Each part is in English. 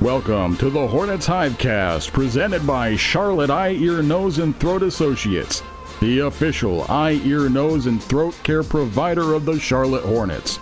Welcome to the Hornets Hivecast, presented by Charlotte Eye, Ear, Nose, and Throat Associates, the official eye, ear, nose, and throat care provider of the Charlotte Hornets.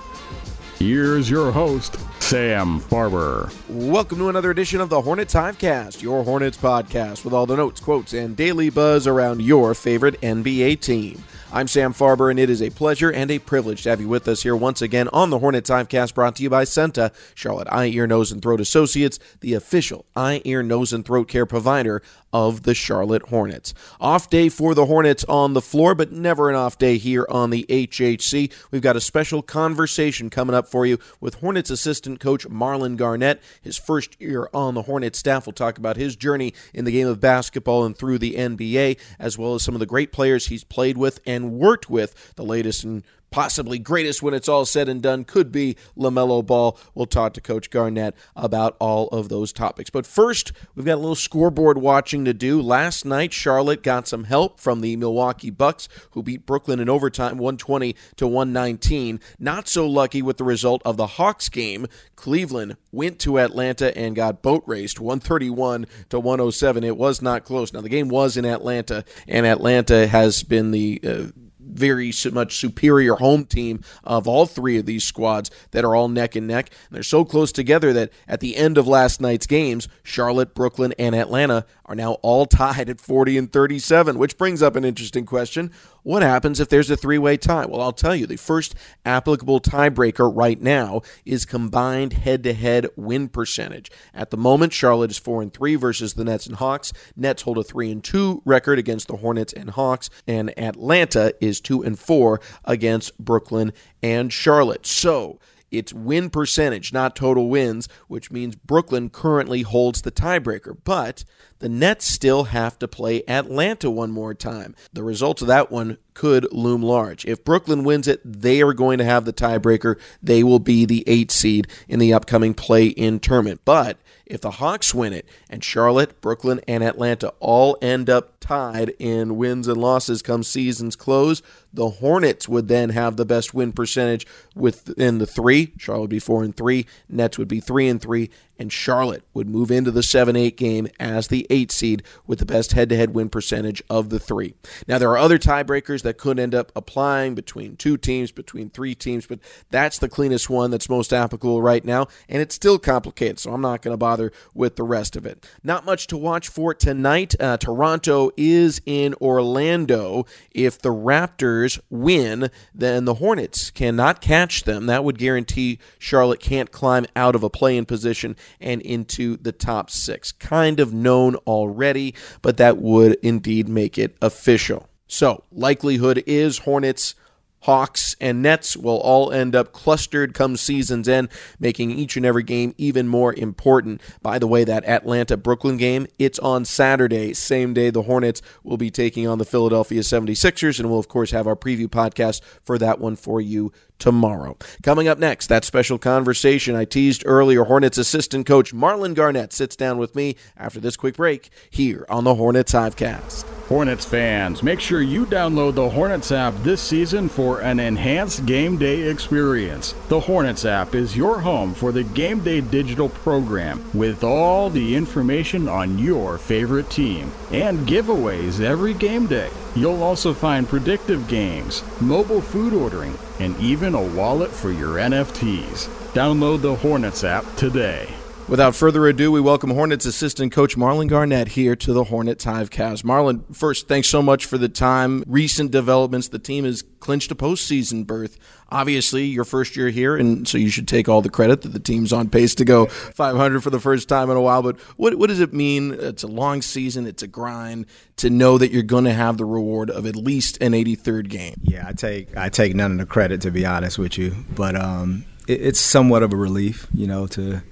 Here's your host, Sam Farber. Welcome to another edition of the Hornets Hivecast, your Hornets podcast with all the notes, quotes, and daily buzz around your favorite NBA team. I'm Sam Farber, and it is a pleasure and a privilege to have you with us here once again on the Hornets Hivecast brought to you by CEENTA, Charlotte Eye, Ear, Nose, and Throat Associates, the official eye, ear, nose, and throat care provider of the Charlotte Hornets. Off day for the Hornets on the floor, but never an off day here on the HHC. We've got a special conversation coming up for you with Hornets assistant coach Marlon Garnett. His first year on the Hornets staff. We'll talk about his journey in the game of basketball and through the NBA, as well as some of the great players he's played with and worked with. The latest and possibly greatest when it's all said and done could be LaMelo Ball. We'll talk to Coach Garnett about all of those topics. But first, we've got a little scoreboard watching to do. Last night, Charlotte got some help from the Milwaukee Bucks, who beat Brooklyn in overtime 120 to 119. Not so lucky with the result of the Hawks game. Cleveland went to Atlanta and got boat raced 131 to 107. It was not close. Now, the game was in Atlanta, and Atlanta has been the. Uh, very much superior home team of all three of these squads that are all neck and neck. And they're so close together that at the end of last night's games, Charlotte, Brooklyn, and Atlanta are now all tied at 40 and 37, which brings up an interesting question. What happens if there's a three way tie? Well, I'll tell you, the first applicable tiebreaker right now is combined head to head win percentage. At the moment, Charlotte is 4 and 3 versus the Nets and Hawks. Nets hold a 3 and 2 record against the Hornets and Hawks, and Atlanta is 2 and 4 against Brooklyn and Charlotte. So, it's win percentage, not total wins, which means Brooklyn currently holds the tiebreaker. But the Nets still have to play Atlanta one more time. The results of that one could loom large. If Brooklyn wins it, they are going to have the tiebreaker. They will be the eight seed in the upcoming play in tournament. But if the Hawks win it and Charlotte, Brooklyn, and Atlanta all end up tied in wins and losses. Come season's close, the Hornets would then have the best win percentage within the three. Charlotte would be four and three, Nets would be three and three, and Charlotte would move into the 7 8 game as the 8 seed with the best head to head win percentage of the three. Now, there are other tiebreakers that could end up applying between two teams, between three teams, but that's the cleanest one that's most applicable right now, and it's still complicated, so I'm not going to bother with the rest of it. Not much to watch for tonight. Uh, Toronto is in Orlando. If the Raptors win, then the Hornets cannot catch them. That would guarantee Charlotte can't climb out of a play in position and into the top six. Kind of known already, but that would indeed make it official. So, likelihood is Hornets Hawks, and Nets will all end up clustered come season's end, making each and every game even more important. By the way, that Atlanta Brooklyn game, it's on Saturday, same day the Hornets will be taking on the Philadelphia 76ers, and we'll, of course, have our preview podcast for that one for you tomorrow. Coming up next, that special conversation I teased earlier, Hornets assistant coach Marlon Garnett sits down with me after this quick break here on the Hornets Hivecast. Hornets fans, make sure you download the Hornets app this season for an enhanced game day experience. The Hornets app is your home for the game day digital program with all the information on your favorite team and giveaways every game day. You'll also find predictive games, mobile food ordering, and even a wallet for your NFTs. Download the Hornets app today. Without further ado, we welcome Hornets assistant coach Marlon Garnett here to the Hornets Hivecast. Marlon, first, thanks so much for the time. Recent developments, the team has clinched a postseason berth. Obviously, your first year here, and so you should take all the credit that the team's on pace to go 500 for the first time in a while. But what, what does it mean? It's a long season, it's a grind to know that you're going to have the reward of at least an 83rd game. Yeah, I take I take none of the credit to be honest with you, but um, it, it's somewhat of a relief, you know, to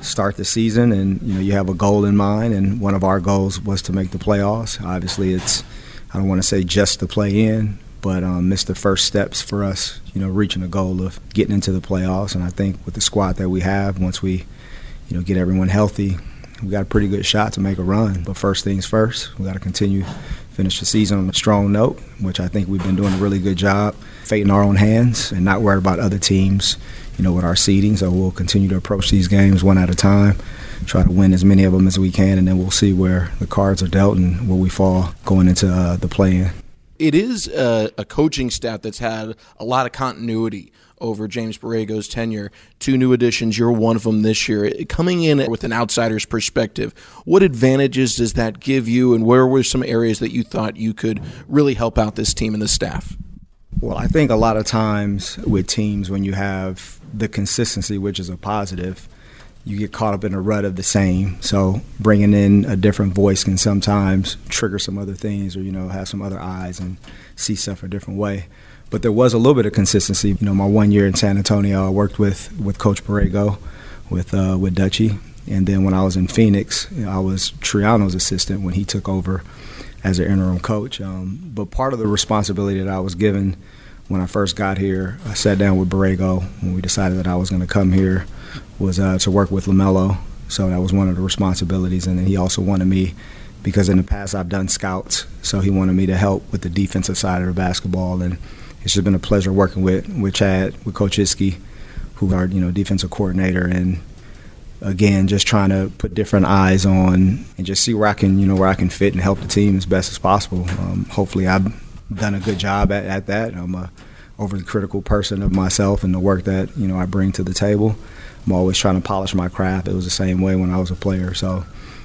start the season and you know you have a goal in mind and one of our goals was to make the playoffs. Obviously it's i don't want to say just to play in but um, it's the first steps for us you know reaching a goal of getting into the playoffs. And i think with the squad that we have once we you know get everyone healthy we got a pretty good shot to make a run. But first things first we got to continue finish the season on a strong note which i think we've been doing a really good job fate in our own hands and not worried about other teams you know, with our seeding. So we'll continue to approach these games one at a time, try to win as many of them as we can, and then we'll see where the cards are dealt and where we fall going into uh, the play-in. It is a, a coaching staff that's had a lot of continuity over James Borrego's tenure. Two new additions, you're one of them this year. Coming in with an outsider's perspective, what advantages does that give you, and where were some areas that you thought you could really help out this team and the staff? Well, I think a lot of times with teams, when you have the consistency, which is a positive, you get caught up in a rut of the same. So bringing in a different voice can sometimes trigger some other things, or you know, have some other eyes and see stuff a different way. But there was a little bit of consistency. You know, my one year in San Antonio, I worked with with Coach Borrego, with uh, with Dutchy, and then when I was in Phoenix, I was Triano's assistant when he took over as an interim coach. Um, but part of the responsibility that I was given when I first got here, I sat down with Borrego when we decided that I was going to come here, was uh, to work with LaMelo. So that was one of the responsibilities. And then he also wanted me, because in the past I've done scouts, so he wanted me to help with the defensive side of the basketball. And it's just been a pleasure working with, with Chad, with Coach Iske, who's our you know defensive coordinator, and again just trying to put different eyes on and just see where I can you know where I can fit and help the team as best as possible. Um, hopefully I've done a good job at, at that. I'm a overly critical person of myself and the work that you know I bring to the table. I'm always trying to polish my craft. It was the same way when I was a player. So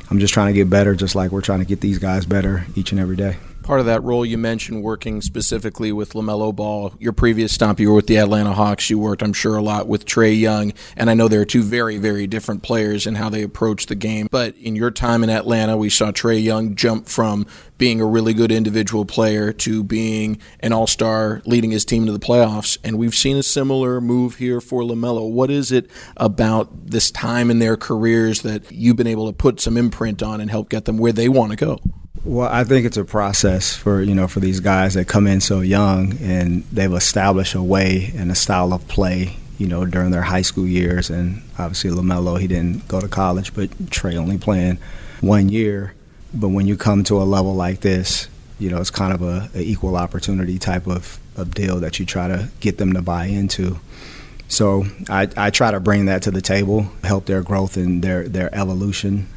I'm just trying to get better, just like we're trying to get these guys better each and every day part of that role you mentioned working specifically with LaMelo Ball. Your previous stop, you were with the Atlanta Hawks. You worked, I'm sure, a lot with Trae Young. And I know there are two very, very different players in how they approach the game. But in your time in Atlanta, we saw Trae Young jump from being a really good individual player to being an all star, leading his team to the playoffs. And we've seen a similar move here for LaMelo. What is it about this time in their careers that you've been able to put some imprint on and help get them where they want to go? Well, I think it's a process for you know for these guys that come in so young and they've established a way and a style of play you know during their high school years and obviously Lamelo he didn't go to college but Trae only playing one year. But when you come to a level like this, you know it's kind of a, a equal opportunity type of, of deal that you try to get them to buy into. So I, I try to bring that to the table, help their growth and their their evolution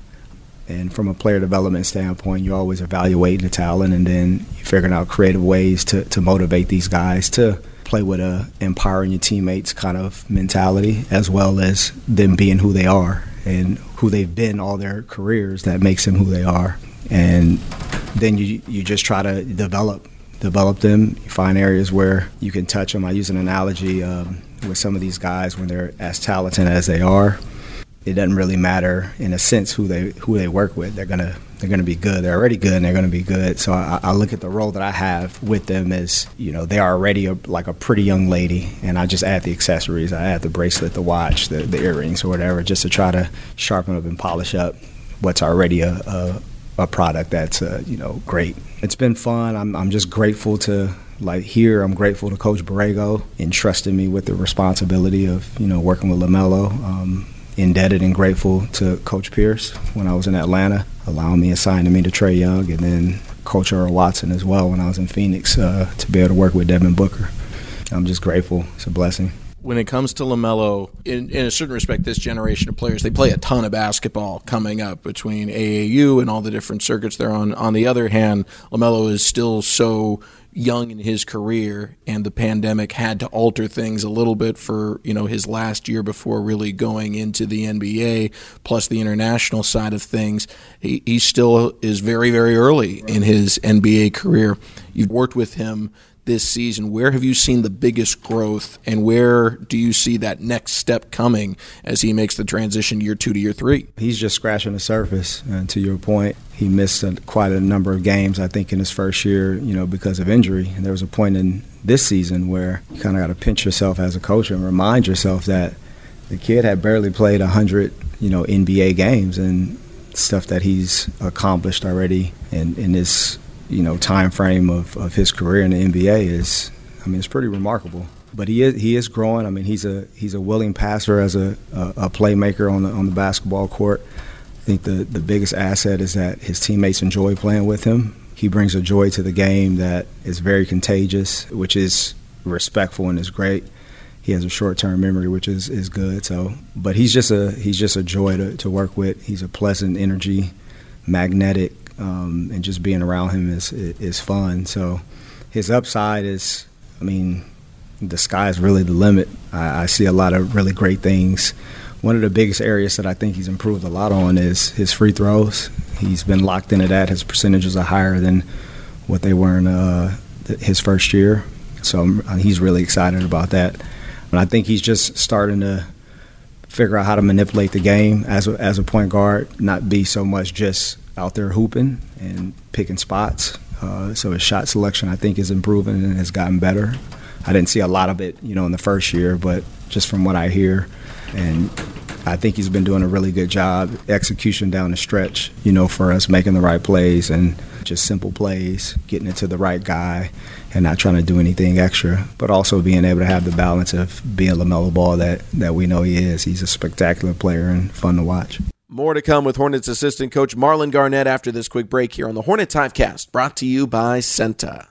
and from a player development standpoint, you're always evaluating the talent and then figuring out creative ways to, to motivate these guys to play with a empowering your teammates kind of mentality as well as them being who they are and who they've been all their careers that makes them who they are. And then you you just try to develop develop them. You find areas where you can touch them. I use an analogy um, with some of these guys when they're as talented as they are it doesn't really matter in a sense who they who they work with. They're gonna they're gonna be good. They're already good, and they're gonna be good. So I, I look at the role that I have with them as you know they are already a, like a pretty young lady, and I just add the accessories. I add the bracelet, the watch, the, the earrings, or whatever, just to try to sharpen up and polish up what's already a, a, a product that's uh, you know great. It's been fun. I'm I'm just grateful to like here, I'm grateful to Coach Borrego entrusting me with the responsibility of you know working with Lamelo. Um, indebted and grateful to Coach Pierce when I was in Atlanta, allowing me, assigning me to Trae Young, and then Coach Earl Watson as well when I was in Phoenix uh, to be able to work with Devin Booker. I'm just grateful. It's a blessing when it comes to LaMelo, in, in, a certain respect, this generation of players, they play a ton of basketball coming up between AAU and all the different circuits they're on. On the other hand, LaMelo is still so young in his career and the pandemic had to alter things a little bit for you know his last year before really going into the NBA plus the international side of things he, he still is very very early in his NBA career. You've worked with him this season, where have you seen the biggest growth, and where do you see that next step coming as he makes the transition year two to year three? He's just scratching the surface. And to your point, he missed a, quite a number of games, I think, in his first year, you know, because of injury. And there was a point in this season where you kind of got to pinch yourself as a coach and remind yourself that the kid had barely played 100, you know, NBA games and stuff that he's accomplished already in, in this you know time frame of, of his career in the NBA is I mean it's pretty remarkable. But he is he is growing. I mean he's a he's a willing passer as a, a, a playmaker on the on the basketball court. I think the, the biggest asset is that his teammates enjoy playing with him. He brings a joy to the game that is very contagious, which is respectful and is great. He has a short term memory, which is, is good. So, but he's just a he's just a joy to, to work with. He's a pleasant energy, magnetic, um, and just being around him is is fun. So his upside is, I mean, the sky is really the limit. I, I, see a lot of really great things. One of the biggest areas that I think he's improved a lot on is his free throws. He's been locked into that. His percentages are higher than what they were in uh, his first year. So he's really excited about that. And I think he's just starting to figure out how to manipulate the game as a, as a point guard, not be so much just out there hooping and picking spots. Uh, so his shot selection, I think, is improving and has gotten better. I didn't see a lot of it, you know, in the first year, but just from what I hear, and I think he's been doing a really good job execution down the stretch, you know, for us making the right plays and just simple plays, getting it to the right guy, and not trying to do anything extra, but also being able to have the balance of being Lamelo Ball that that we know he is. He's a spectacular player and fun to watch. More to come with Hornets assistant coach Marlon Garnett after this quick break here on the Hornets Hivecast, brought to you by CEENTA.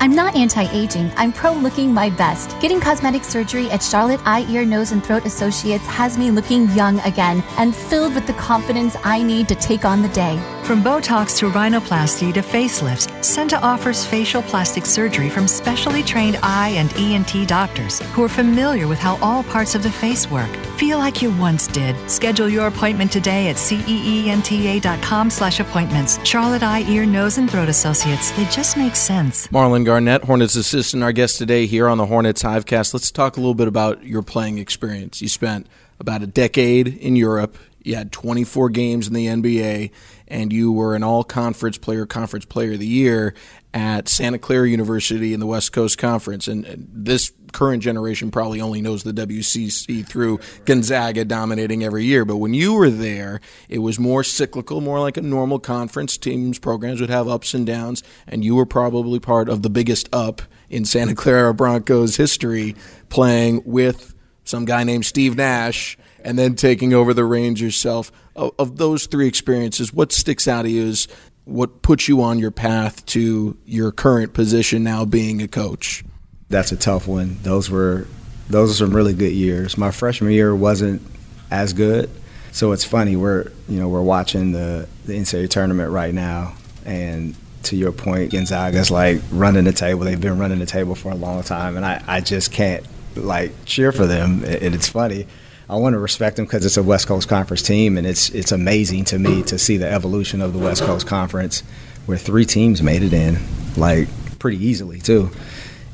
I'm not anti aging, I'm pro looking my best. Getting cosmetic surgery at Charlotte Eye, Ear, Nose, and Throat Associates has me looking young again and filled with the confidence I need to take on the day. From Botox to rhinoplasty to facelifts, CEENTA offers facial plastic surgery from specially trained eye and ENT doctors who are familiar with how all parts of the face work. Feel like you once did. Schedule your appointment today at ceenta.com slash appointments. Charlotte Eye, Ear, Nose, and Throat Associates. They just make sense. Marlon Garnett, Hornets assistant, our guest today here on the Hornets Hivecast. Let's talk a little bit about your playing experience. You spent about a decade in Europe. You had 24 games in the NBA and you were an all conference player, conference player of the year at Santa Clara University in the West Coast Conference. And this current generation probably only knows the WCC through Gonzaga dominating every year. But when you were there, it was more cyclical, more like a normal conference. Teams, programs would have ups and downs, and you were probably part of the biggest up in Santa Clara Broncos history, playing with some guy named Steve Nash and then taking over the reins yourself. Of, of those three experiences, what sticks out to you is what puts you on your path to your current position now being a coach? That's a tough one. Those were those are some really good years. My freshman year wasn't as good. So it's funny, we're you know, we're watching the, the NCAA tournament right now and to your point, Gonzaga's like running the table. They've been running the table for a long time and I, I just can't like cheer for them. And it's funny I want to respect them because it's a West Coast Conference team, and it's it's amazing to me to see the evolution of the West Coast Conference, where three teams made it in, like pretty easily too.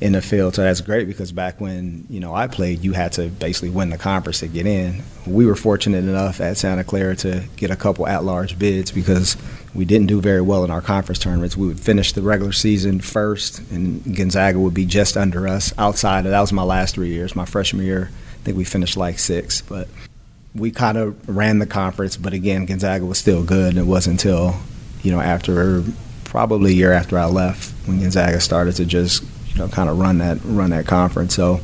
in the field. So that's great because back when you know I played, you had to basically win the conference to get in. We were fortunate enough at Santa Clara to get a couple at-large bids because we didn't do very well in our conference tournaments. We would finish the regular season first, and Gonzaga would be just under us. Outside of that was my last three years. My freshman year, I think we finished like six, but we kind of ran the conference. But again, Gonzaga was still good. And it wasn't until you know after probably a year after I left when Gonzaga started to just you know kind of run that run that conference. So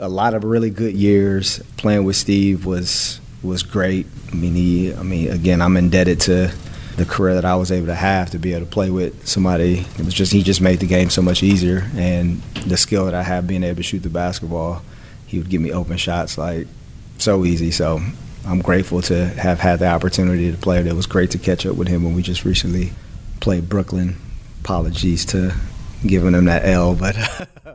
a lot of really good years playing with Steve was was great. I mean, he, I mean, again, I'm indebted to the career that I was able to have to be able to play with somebody. It was just he just made the game so much easier, and the skill that I have being able to shoot the basketball, he would give me open shots like so easy. So I'm grateful to have had the opportunity to play. It was great to catch up with him when we just recently played Brooklyn. Apologies to giving him that L, but.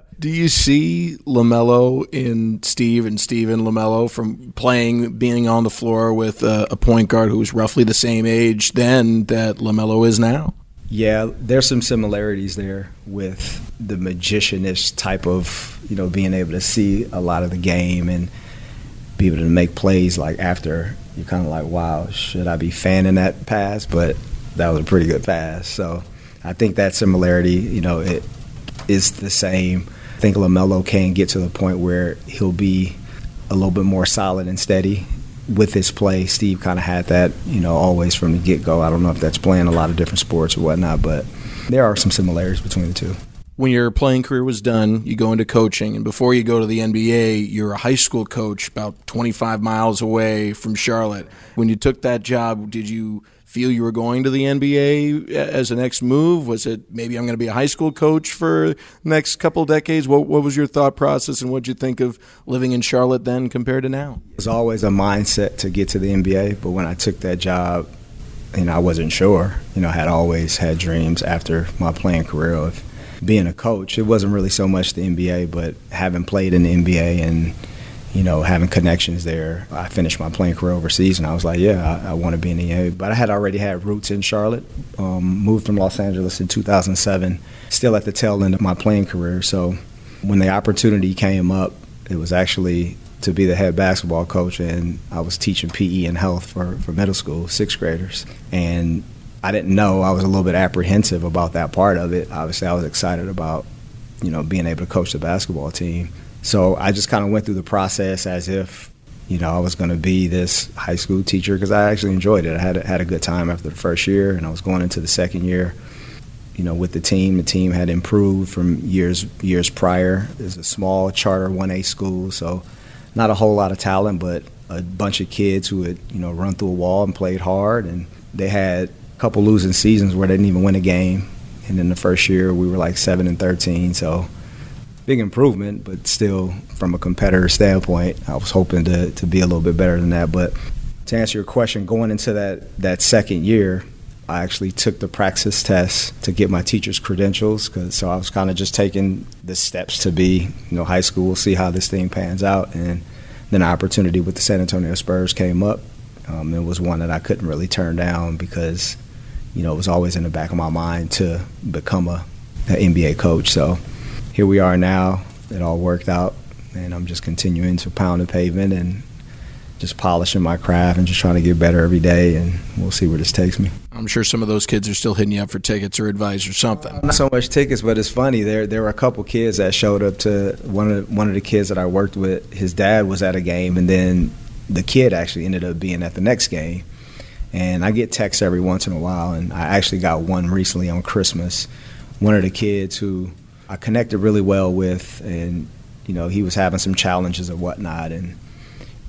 Do you see LaMelo in Steve and Steve in LaMelo from playing, being on the floor with a, a point guard who's roughly the same age then that LaMelo is now? Yeah, there's some similarities there with the magicianish type of, you know, being able to see a lot of the game and be able to make plays like after you're kind of like, wow, should I be fanning that pass? But that was a pretty good pass. So I think that similarity, you know, it is the same I think LaMelo can get to the point where he'll be a little bit more solid and steady with his play. Steve kind of had that, you know, always from the get go. I don't know if that's playing a lot of different sports or whatnot, but there are some similarities between the two. When your playing career was done, you go into coaching, and before you go to the NBA, you're a high school coach about 25 miles away from Charlotte. When you took that job, did you feel you were going to the NBA uh, as a next move? Was it maybe I'm going to be a high school coach for next couple decades? What, what was your thought process and what did you think of living in Charlotte then compared to now? It was always a mindset to get to the NBA, but when I took that job, you know, I wasn't sure. You know, I had always had dreams after my playing career of being a coach. It wasn't really so much the NBA, but having played in the NBA and – you know, having connections there. I finished my playing career overseas, and I was like, yeah, I, I want to be in the NBA. But I had already had roots in Charlotte. Um, moved from Los Angeles in 2007, still at the tail end of my playing career. So when the opportunity came up, it was actually to be the head basketball coach, and I was teaching PE and health for, for middle school, sixth graders. And I didn't know. I was a little bit apprehensive about that part of it. Obviously, I was excited about, you know, being able to coach the basketball team. So I just kind of went through the process as if, you know, I was going to be this high school teacher because I actually enjoyed it. I had had a good time after the first year, and I was going into the second year. You know, with the team, the team had improved from years years prior. It's a small charter 1A school, so not a whole lot of talent, but a bunch of kids who had you know run through a wall and played hard, and they had a couple losing seasons where they didn't even win a game. And in the first year, we were like seven and 13, so big improvement, but still, from a competitor standpoint, I was hoping to, to be a little bit better than that. But to answer your question, going into that, that second year, I actually took the praxis test to get my teacher's credentials. Cause, so I was kind of just taking the steps to be, you know, high school, see how this thing pans out. And then an opportunity with the San Antonio Spurs came up. Um, it was one that I couldn't really turn down because, you know, it was always in the back of my mind to become a, an NBA coach. So here we are now. It all worked out, and I'm just continuing to pound the pavement and just polishing my craft and just trying to get better every day. And we'll see where this takes me. I'm sure some of those kids are still hitting you up for tickets or advice or something. Not so much tickets, but it's funny. There there were a couple kids that showed up to one of the, one of the kids that I worked with. His dad was at a game, and then the kid actually ended up being at the next game. And I get texts every once in a while, and I actually got one recently on Christmas. One of the kids who I connected really well with, and you know he was having some challenges and whatnot, and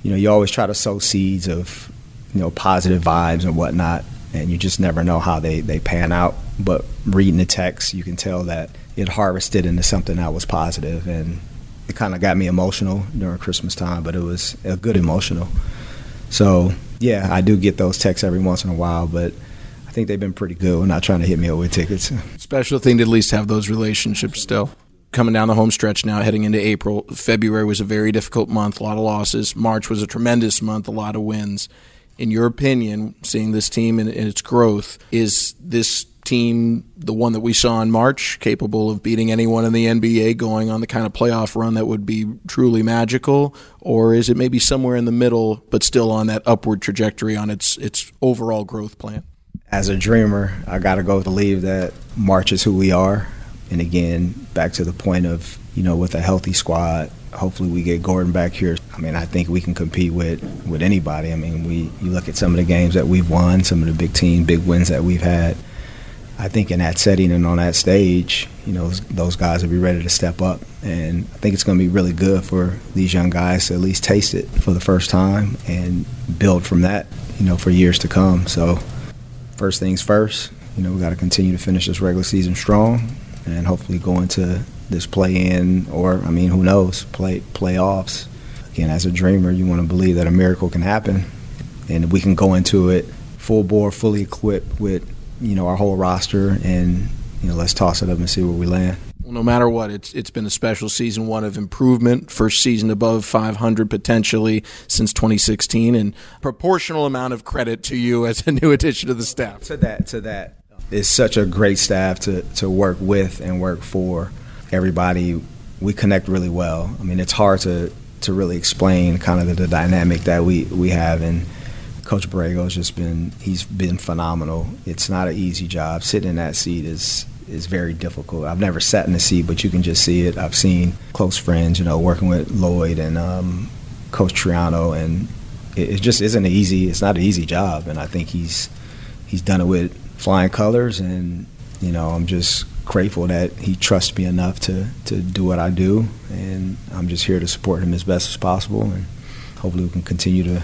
you know you always try to sow seeds of you know positive vibes and whatnot, and you just never know how they they pan out. But reading the text, you can tell that it harvested into something that was positive, and it kind of got me emotional during Christmas time, but it was a good emotional. So yeah, I do get those texts every once in a while, but think they've been pretty good. We're not trying to hit me up with tickets. Special thing to at least have those relationships still. Coming down the home stretch now, heading into April. February was a very difficult month, a lot of losses. March was a tremendous month, a lot of wins. In your opinion, seeing this team and its growth, is this team, the one that we saw in March, capable of beating anyone in the NBA, going on the kind of playoff run that would be truly magical? Or is it maybe somewhere in the middle, but still on that upward trajectory on its, its overall growth plan? As a dreamer, I got to go believe that March is who we are. And again, back to the point of, you know, with a healthy squad, hopefully we get Gordon back here. I mean, I think we can compete with, with anybody. I mean, we you look at some of the games that we've won, some of the big team, big wins that we've had. I think in that setting and on that stage, you know, those guys will be ready to step up. And I think it's going to be really good for these young guys to at least taste it for the first time and build from that, you know, for years to come. So, first things first, you know, we got to continue to finish this regular season strong and hopefully go into this play in or I mean who knows play playoffs. Again, as a dreamer, you want to believe that a miracle can happen, and we can go into it full bore, fully equipped with you know our whole roster, and you know let's toss it up and see where we land. Well, no matter what, it's it's been a special season, one of improvement, first season above 500 potentially since 2016, and proportional amount of credit to you as a new addition to the staff. To that, to that, it's such a great staff to to work with and work for everybody, we connect really well. I mean, it's hard to to really explain kind of the, the dynamic that we we have and. Coach Borrego's just been he's been phenomenal. It's not an easy job. Sitting in that seat is is very difficult. I've never sat in the seat, but you can just see it. I've seen close friends, you know, working with Lloyd and um, Coach Triano, and it, it, just isn't easy. It's not an easy job, and I think he's he's done it with flying colors. And you know, I'm just grateful that he trusts me enough to, to do what I do, and I'm just here to support him as best as possible, and hopefully we can continue to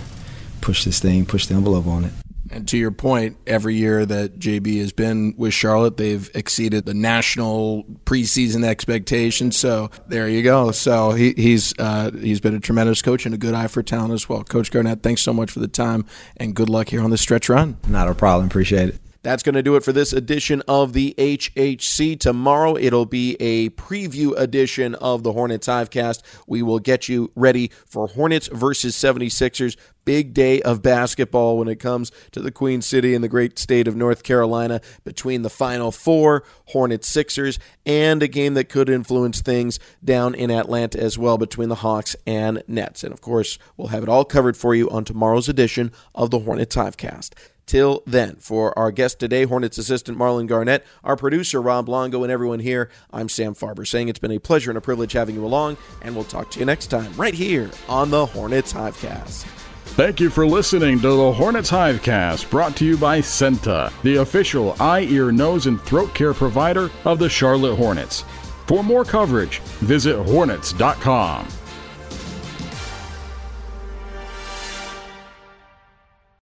push this thing, push the envelope on it. And to your point, every year that JB has been with Charlotte, they've exceeded the national preseason expectations. So there you go. So he, he's uh, he's been a tremendous coach and a good eye for talent as well. Coach Garnett, thanks so much for the time and good luck here on the stretch run. Not a problem. Appreciate it. That's going to do it for this edition of the HHC. Tomorrow it'll be a preview edition of the Hornets Hivecast. We will get you ready for Hornets versus 76ers. Big day of basketball when it comes to the Queen City and the great state of North Carolina between the Final Four, Hornets Sixers, and a game that could influence things down in Atlanta as well between the Hawks and Nets. And of course, we'll have it all covered for you on tomorrow's edition of the Hornets Hivecast. Till then, for our guest today, Hornets assistant Marlon Garnett, our producer Rob Longo, and everyone here, I'm Sam Farber saying it's been a pleasure and a privilege having you along, and we'll talk to you next time right here on the Hornets Hivecast. Thank you for listening to the Hornets Hivecast, brought to you by CEENTA, the official eye, ear, nose, and throat care provider of the Charlotte Hornets. For more coverage, visit hornets.com.